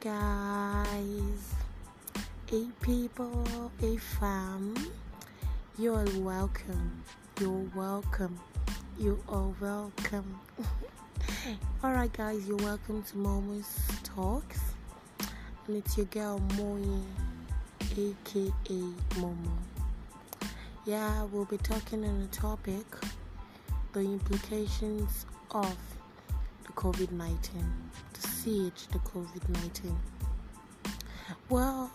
guys. Hey people. Hey fam. You're welcome. You're welcome. You are welcome. All right guys. You're welcome to Momo's talks. And it's your girl moi aka momo. Yeah we'll be talking on the topic the implications of the covid-19 the COVID 19? Well,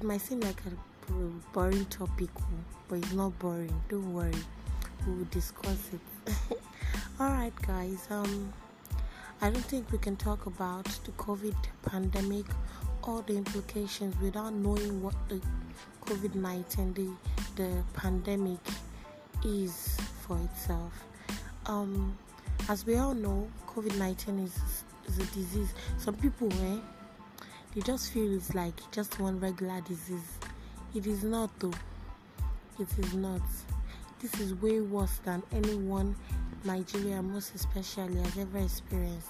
it might seem like a boring topic, oh, but it's not boring. Don't worry, we will discuss it. Alright, guys, um, I don't think we can talk about the COVID pandemic or the implications without knowing what the COVID 19, the, the pandemic, is for itself. Um, as we all know, COVID 19 is is a disease. Some people, eh, they just feel it's like just one regular disease. It is not, though. It is not. This is way worse than anyone Nigeria, most especially, has ever experienced.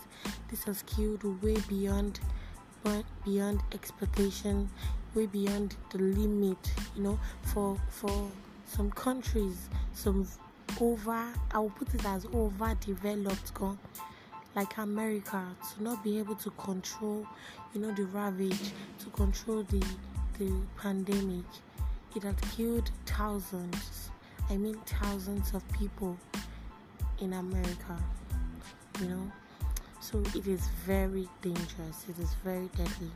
This has killed way beyond, beyond expectation, way beyond the limit. You know, for for some countries, some over I will put it as overdeveloped like America to not be able to control you know the ravage to control the the pandemic. It had killed thousands I mean thousands of people in America you know. So it is very dangerous. It is very deadly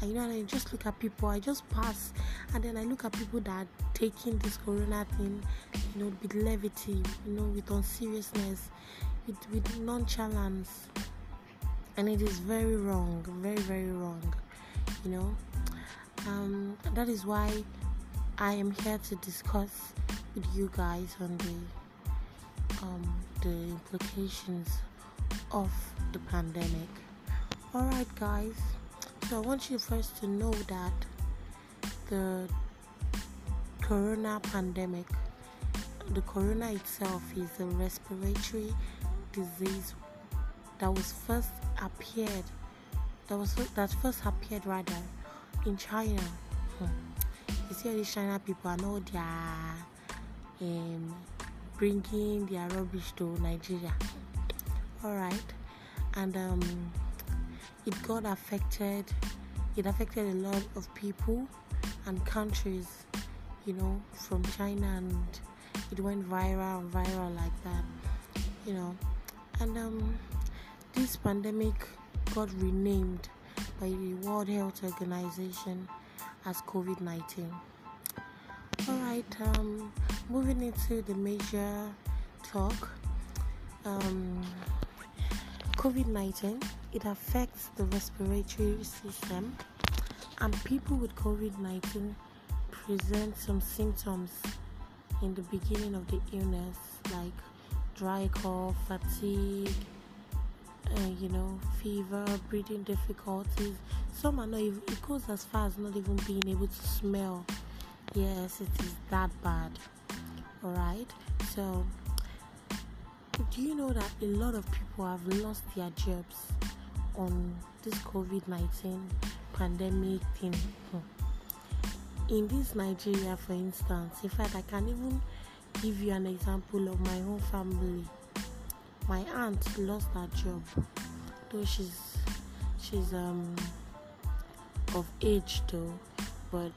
and you know, I just look at people, I just pass, and then I look at people that are taking this corona thing, you know, with levity, you know, with unseriousness, with, with nonchalance. And it is very wrong, very, very wrong, you know. Um, that is why I am here to discuss with you guys on the um, the implications of the pandemic. Alright, guys. So I want you first to know that the corona pandemic, the corona itself is a respiratory disease that was first appeared, that was that first appeared rather in China. Hmm. You see, all these China people, know they are um, bringing their rubbish to Nigeria. All right, and um it got affected it affected a lot of people and countries you know from china and it went viral and viral like that you know. And um this pandemic got renamed by the world health organization as covid-19 all right um moving into the major talk um COVID 19 it affects the respiratory system, and people with COVID 19 present some symptoms in the beginning of the illness, like dry cough, fatigue, uh, you know, fever, breathing difficulties. Some are not even, it goes as far as not even being able to smell. Yes, it is that bad. Alright, so do you know that a lot of people have lost their jobs on this COVID 19 pandemic thing? Hmm. In this Nigeria, for instance, in fact, I can even give you an example of my own family. My aunt lost her job, though she's she's um of age though, but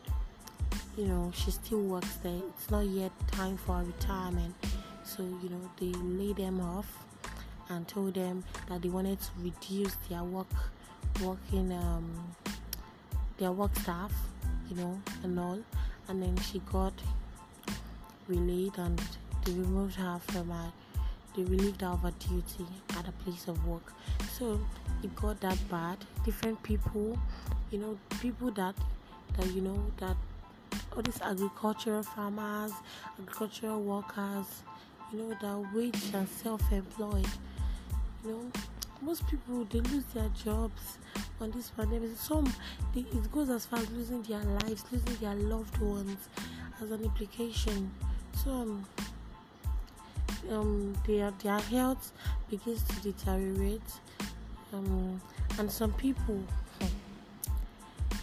you know she still works there. It's not yet time for retirement so, you know, they laid them off and told them that they wanted to reduce their work working um their work staff, you know, and all. And then she got relayed and they removed her from her they relieved her of her duty at a place of work. So it got that bad. Different people, you know, people that that you know that all these agricultural farmers, agricultural workers, you know, that wage and self-employed. You know, most people they lose their jobs on this pandemic. Some they, it goes as far as losing their lives, losing their loved ones as an implication. So um, their their health begins to deteriorate. Um, and some people,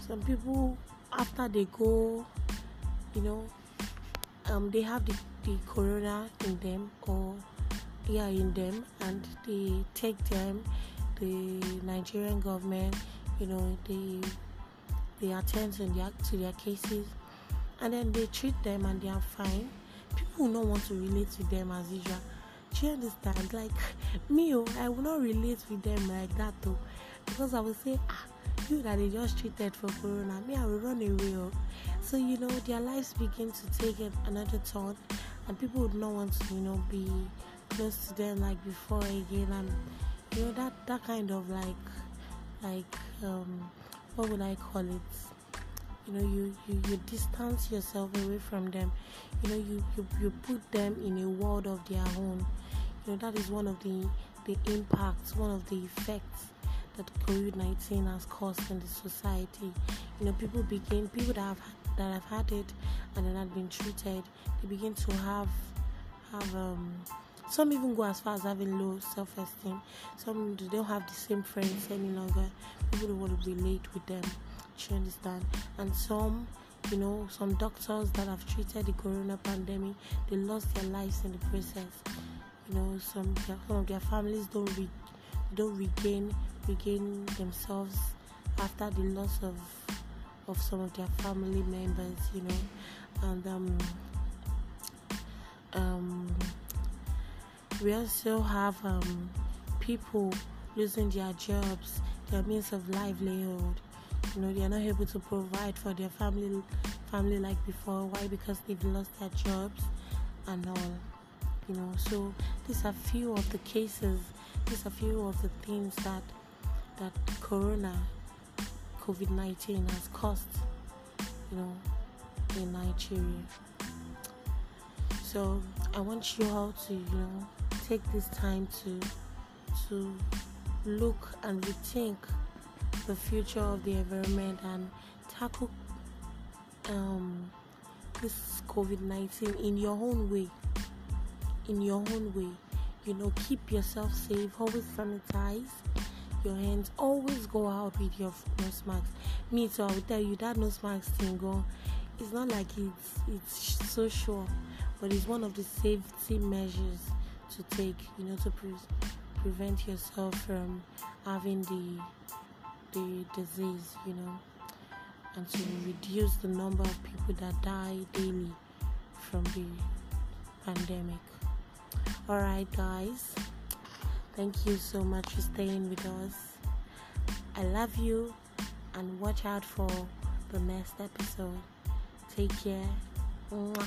some people after they go, you know, um, they have the, the corona in them or yeah in them, and they take them. The Nigerian government, you know, they they attend to their to their cases, and then they treat them and they are fine. People will not want to relate with them as usual. Do you understand? Like me, oh, I will not relate with them like that though, because I will say, ah, you that they just treated for corona, me I will run away. Oh. So you know their lives begin to take another turn, and people would not want to, you know, be close to them like before again, and you know that that kind of like, like um, what would I call it? You know, you, you, you distance yourself away from them. You know, you, you, you put them in a world of their own. You know, that is one of the the impacts, one of the effects that COVID nineteen has caused in the society. You know, people begin people that have that have had it and then have been treated, they begin to have have um some even go as far as having low self esteem. Some don't have the same friends any longer. People don't want to relate with them. Do you understand? And some, you know, some doctors that have treated the corona pandemic, they lost their lives in the process. You know, some some of their families don't re, don't regain regain themselves after the loss of of some of their family members. You know, and um um we also have um, people losing their jobs, their means of livelihood. You know, they are not able to provide for their family, family like before. Why? Because they've lost their jobs and all. You know, so these are few of the cases. These are few of the things that that Corona, COVID nineteen has caused. You know, in Nigeria. So I want you all to, you know, take this time to to look and rethink the future of the environment and tackle um, this COVID 19 in your own way. In your own way. You know, keep yourself safe, always sanitize your hands, always go out with your nose mask. Me too, I will tell you that nose mask thing go. It's not like it's it's so sure, but it's one of the safety measures to take, you know, to pre- prevent yourself from having the the disease, you know, and to reduce the number of people that die daily from the pandemic. All right, guys. Thank you so much for staying with us. I love you and watch out for the next episode. Take care. Mwah.